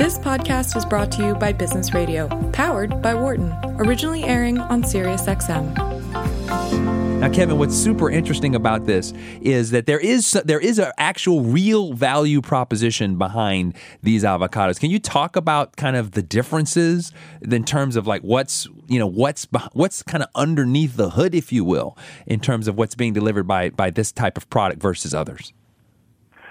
This podcast is brought to you by Business Radio, powered by Wharton, originally airing on SiriusXM. Now, Kevin, what's super interesting about this is that there is there is an actual real value proposition behind these avocados. Can you talk about kind of the differences in terms of like what's you know what's what's kind of underneath the hood, if you will, in terms of what's being delivered by by this type of product versus others?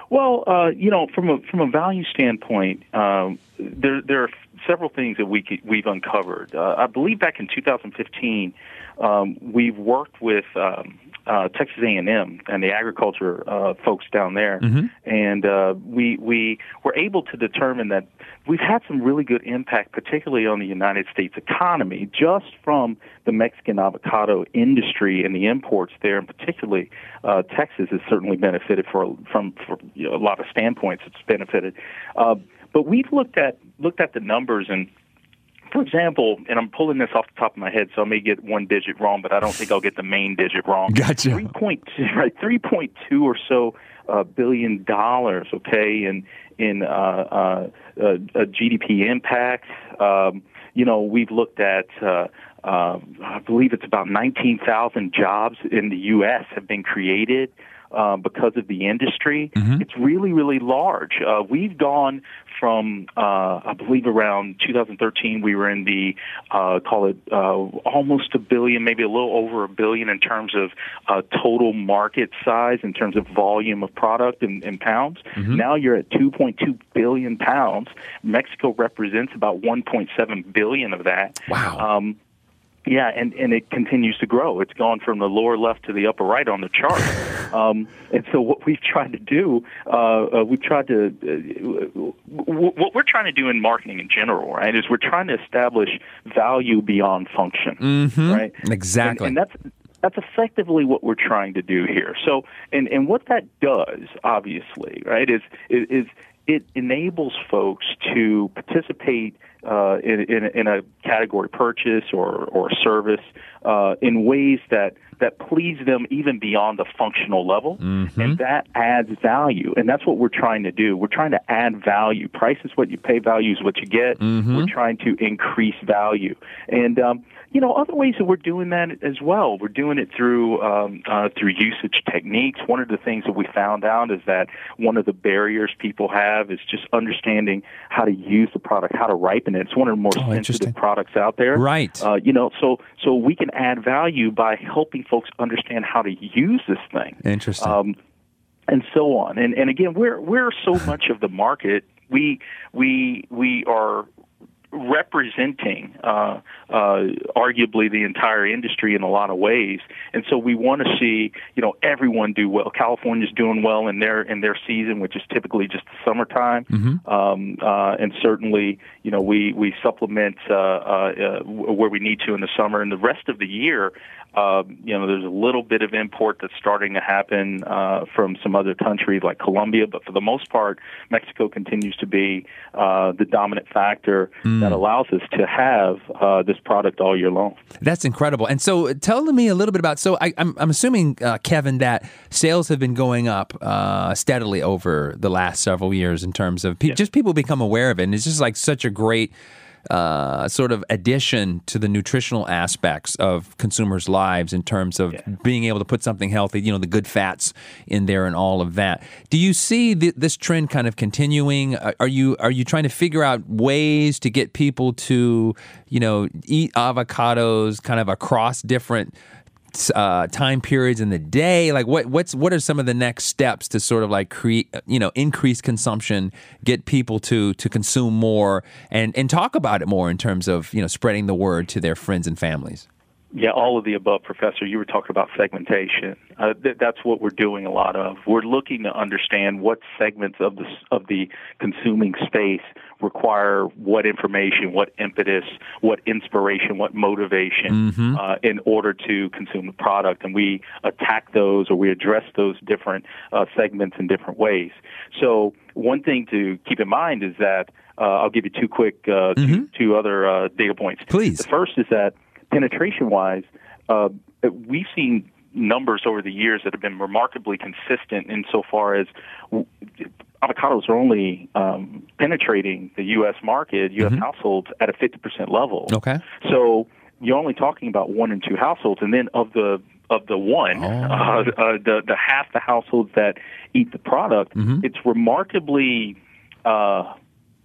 Well, uh, you know, from a from a value standpoint, um, there there are several things that we we've uncovered. Uh, I believe back in 2015 um, we've worked with um, uh, Texas A&M and the agriculture uh, folks down there, mm-hmm. and uh, we we were able to determine that we've had some really good impact, particularly on the United States economy, just from the Mexican avocado industry and the imports there, and particularly uh, Texas has certainly benefited for from for, you know, a lot of standpoints. It's benefited, uh, but we've looked at looked at the numbers and for example, and I'm pulling this off the top of my head, so I may get one digit wrong, but I don't think I'll get the main digit wrong. Gotcha. Three point right, three point two or so uh, billion dollars. Okay, in in uh, uh, uh, GDP impact. Um, you know, we've looked at. Uh, uh, I believe it's about 19,000 jobs in the U.S. have been created uh, because of the industry. Mm-hmm. It's really, really large. Uh, we've gone from, uh, I believe, around 2013, we were in the, uh, call it uh, almost a billion, maybe a little over a billion in terms of uh, total market size, in terms of volume of product in, in pounds. Mm-hmm. Now you're at 2.2 billion pounds. Mexico represents about 1.7 billion of that. Wow. Um, yeah, and, and it continues to grow. It's gone from the lower left to the upper right on the chart. Um, and so what we've tried to do, uh, uh, we've tried to, uh, what we're trying to do in marketing in general, right, is we're trying to establish value beyond function, mm-hmm. right? Exactly. And, and that's that's effectively what we're trying to do here. So, and and what that does, obviously, right, is is it enables folks to participate uh, in, in, in, a category purchase or, or service uh, in ways that, that please them even beyond the functional level. Mm-hmm. And that adds value. And that's what we're trying to do. We're trying to add value. Price is what you pay, value is what you get. Mm-hmm. We're trying to increase value. And, um, you know, other ways that we're doing that as well. We're doing it through um, uh, through usage techniques. One of the things that we found out is that one of the barriers people have is just understanding how to use the product, how to ripen it. It's one of the more oh, sensitive products out there. Right. Uh, you know, so so we can add value by helping folks understand how to use this thing. Interesting. Um, and so on. And and again, we're we're so much of the market. We we we are representing uh, uh, arguably the entire industry in a lot of ways, and so we want to see you know everyone do well. California's doing well in their in their season, which is typically just the summertime, mm-hmm. um, uh, and certainly you know we we supplement uh, uh, uh, where we need to in the summer, and the rest of the year uh, you know, there's a little bit of import that's starting to happen uh, from some other countries like Colombia, but for the most part, Mexico continues to be uh, the dominant factor mm. that allows us to have uh, this product all year long. That's incredible. And so, tell me a little bit about. So, I, am I'm, I'm assuming, uh, Kevin, that sales have been going up uh, steadily over the last several years in terms of pe- just people become aware of it, and it's just like such a great uh, sort of addition to the nutritional aspects of consumers' lives in terms of yeah. being able to put something healthy, you know, the good fats in there and all of that. Do you see th- this trend kind of continuing? Are you are you trying to figure out ways to get people to, you know, eat avocados kind of across different uh, time periods in the day? Like what what's what are some of the next steps to sort of like create you know increase consumption, get people to to consume more, and and talk about it more in terms of you know spreading the word to their friends and families. Yeah, all of the above, Professor. You were talking about segmentation. Uh, th- that's what we're doing a lot of. We're looking to understand what segments of the of the consuming space require what information, what impetus, what inspiration, what motivation mm-hmm. uh, in order to consume the product, and we attack those or we address those different uh, segments in different ways. So, one thing to keep in mind is that uh, I'll give you two quick, uh, mm-hmm. two, two, other uh, data points. Please. The first is that penetration wise, uh, we've seen numbers over the years that have been remarkably consistent insofar as avocados are only um, penetrating the U.S. market, U.S. Mm-hmm. households at a 50% level. Okay. So you're only talking about one and two households, and then of the of the one, Oh. uh, uh, the the half the households that eat the product, Mm-hmm. it's remarkably, uh,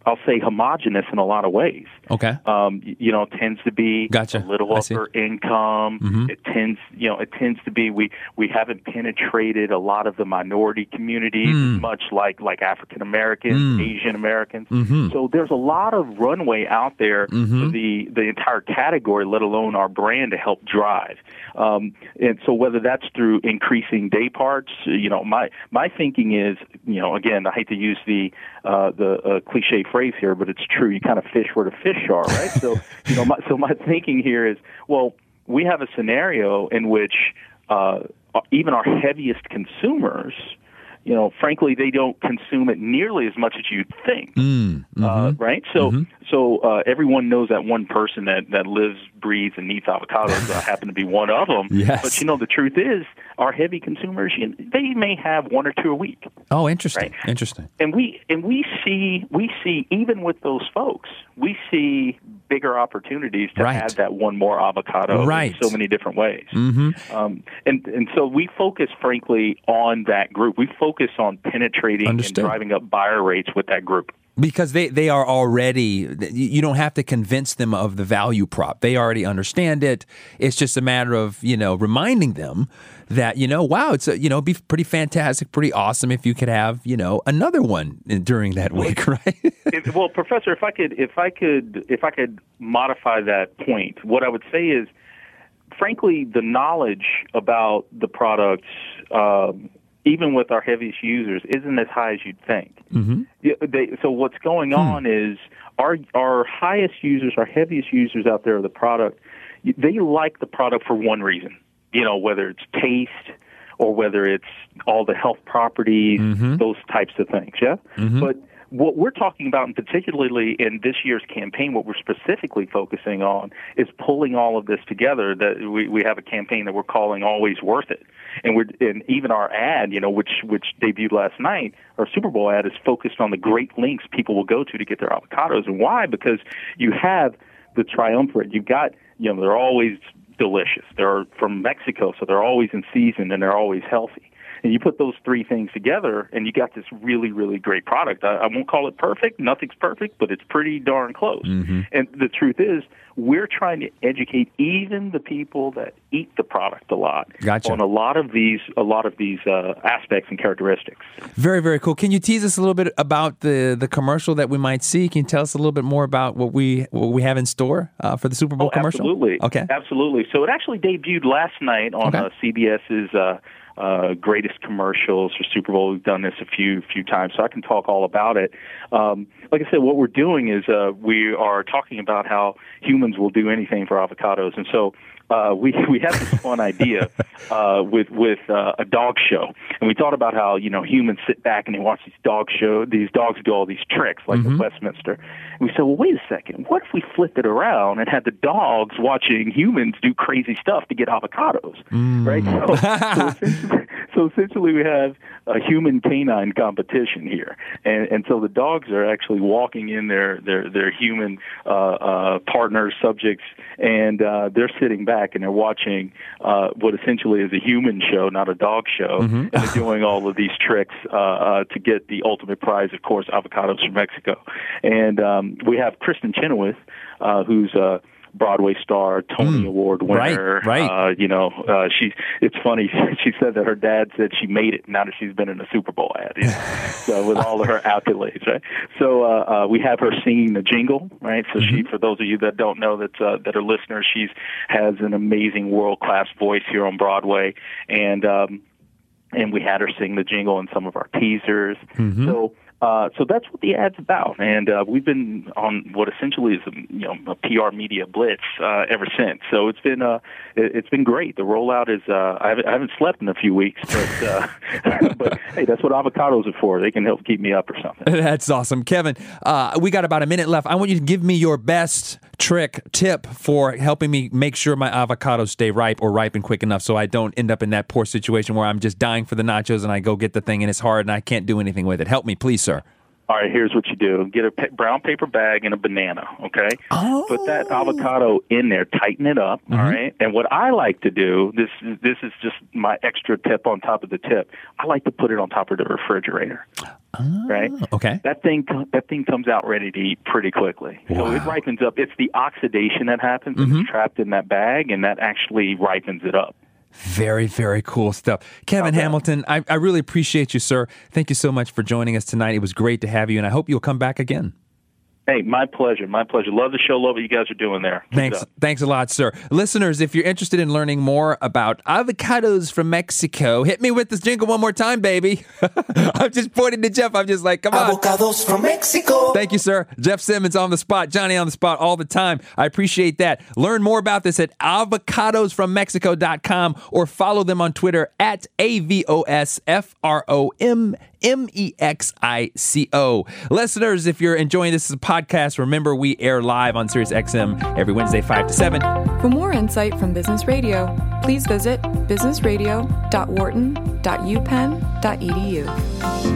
I'll say, homogenous in a lot of ways. Okay. Um, you know, it tends to be Gotcha. a little upper income. Mhm. It tends, you know, it tends to be we we haven't penetrated a lot of the minority communities Mm. much like like African Americans, Mm. Asian Americans. Mhm. So there's a lot of runway out there Mhm. for the the entire category, let alone our brand, to help drive. Um, and so whether that's through increasing day parts, you know, my my thinking is, you know, again, I hate to use the uh, the uh, cliche phrase here, but it's true. You kind of fish where the fish are, right? so you know, my, so my thinking here is, well, we have a scenario in which uh, even our heaviest consumers. You know, frankly, they don't consume it nearly as much as you'd think Mm, uh, mhm. right? So, Mhm. so uh, everyone knows that one person that that lives, breathes, and eats avocados. I happen to be one of them. Yes. But you know, the truth is, our heavy consumers, you they may have one or two a week, Oh, interesting. Right. Interesting. and we and we see we see even with those folks, we see bigger opportunities to Right. add that one more avocado Right. in so many different ways. hmm Um, and and so we focus, frankly, on that group. We focus on penetrating Understood. and driving up buyer rates with that group. Because they, they are already, you don't have to convince them of the value prop. They already understand it. It's just a matter of, you know, reminding them that, you know, wow, it's, a, you know, be pretty fantastic, pretty awesome if you could have, you know, another one during that week, right? if, well, Professor, if I could, if I could, if I could modify that point, what I would say is, frankly, the knowledge about the products, um, even with our heaviest users, isn't as high as you'd think. mm-hmm. They, so what's going hmm. on is our our highest users, our heaviest users out there of the product, they like the product for one reason. You know, whether it's taste or whether it's all the health properties, mm-hmm. those types of things. Yeah, mm-hmm. but what we're talking about, and particularly in this year's campaign, what we're specifically focusing on is pulling all of this together. That we, we have a campaign that we're calling "Always Worth It," and we're and even our ad, you know, which which debuted last night, our Super Bowl ad is focused on the great links people will go to to get their avocados, and why? Because you have the triumvirate. You've got you know they're always delicious. They're from Mexico, so they're always in season and they're always healthy. And you put those three things together, and you got this really, really great product. I, I won't call it perfect; nothing's perfect, but it's pretty darn close. And the truth is, we're trying to educate even the people that eat the product a lot Gotcha. on a lot of these, a lot of these uh, aspects and characteristics. Very, very cool. Can you tease us a little bit about the, the commercial that we might see? Can you tell us a little bit more about what we what we have in store uh, for the Super Bowl Oh, commercial? Absolutely. Okay. Absolutely. So it actually debuted last night on Okay. uh, CBS's uh, greatest commercials for Super Bowl. We've done this a few few times, so I can talk all about it. Um, like I said, what we're doing is uh, we are talking about how humans will do anything for avocados, and so. Uh, we we had this fun idea uh, with with uh, a dog show, and we thought about how you know humans sit back and they watch these dog show these dogs do all these tricks like Mm-hmm. at Westminster. And we said, well, wait a second, what if we flipped it around and had the dogs watching humans do crazy stuff to get avocados, Mm. right? So, so, essentially, so essentially, we have a human canine competition here, and and so the dogs are actually walking in their their their human uh, uh, partners, subjects, and uh, they're sitting back and they're watching uh, what essentially is a human show, not a dog show, and they're doing all of these tricks uh, uh, to get the ultimate prize, of course, avocados from Mexico. And um, we have Kristin Chenoweth, uh, who's a Broadway star, Tony Award winner. Right, right. Uh, you know, uh, she's. It's funny. She said that her dad said she made it now that she's been in a Super Bowl ad. You know? so with all of her accolades, right? So uh, uh, we have her singing the jingle, right? So she, for those of you that don't know that uh, that are listeners, she's has an amazing world class voice here on Broadway, and um, and we had her sing the jingle in some of our teasers. So Uh, so that's what the ad's about, and uh, we've been on what essentially is a, you know a PR media blitz uh, ever since. So it's been uh, it, has been great. The rollout is uh, I, haven't, I haven't slept in a few weeks, but uh, but hey, that's what avocados are for. They can help keep me up or something. That's awesome, Kevin. Uh, we got about a minute left. I want you to give me your best trick tip for helping me make sure my avocados stay ripe or ripen quick enough so I don't end up in that poor situation where I'm just dying for the nachos and I go get the thing and it's hard and I can't do anything with it. Help me, please, sir. All right, here's what you do: get a brown paper bag and a banana. Okay, oh. put that avocado in there, tighten it up. Mm-hmm. All right, and what I like to do this this is just my extra tip on top of the tip. I like to put it on top of the refrigerator. Oh, right. Okay. That thing that thing comes out ready to eat pretty quickly. Wow. So it ripens up. It's the oxidation that happens mm-hmm. it's trapped in that bag, and that actually ripens it up. Very, very cool stuff. Kevin okay. Hamilton, I, I really appreciate you, sir. Thank you so much for joining us tonight. It was great to have you, and I hope you'll come back again. Hey, my pleasure. My pleasure. Love the show. Love what you guys are doing there. Keep thanks. Thanks a lot, sir. Listeners, if you're interested in learning more about avocados from Mexico, hit me with this jingle one more time, baby. I'm just pointing to Jeff. I'm just like, come on. Avocados from Mexico. Thank you, sir. Jeff Simmons on the spot. Johnny on the spot all the time. I appreciate that. Learn more about this at avocadosfrommexico.com or follow them on Twitter at A-V-O-S-F-R-O-M M E X I C O. Listeners, if you're enjoying this as a podcast, remember we air live on Sirius XM every Wednesday, 5 to 7. For more insight from Business Radio, please visit businessradio.wharton.upenn.edu.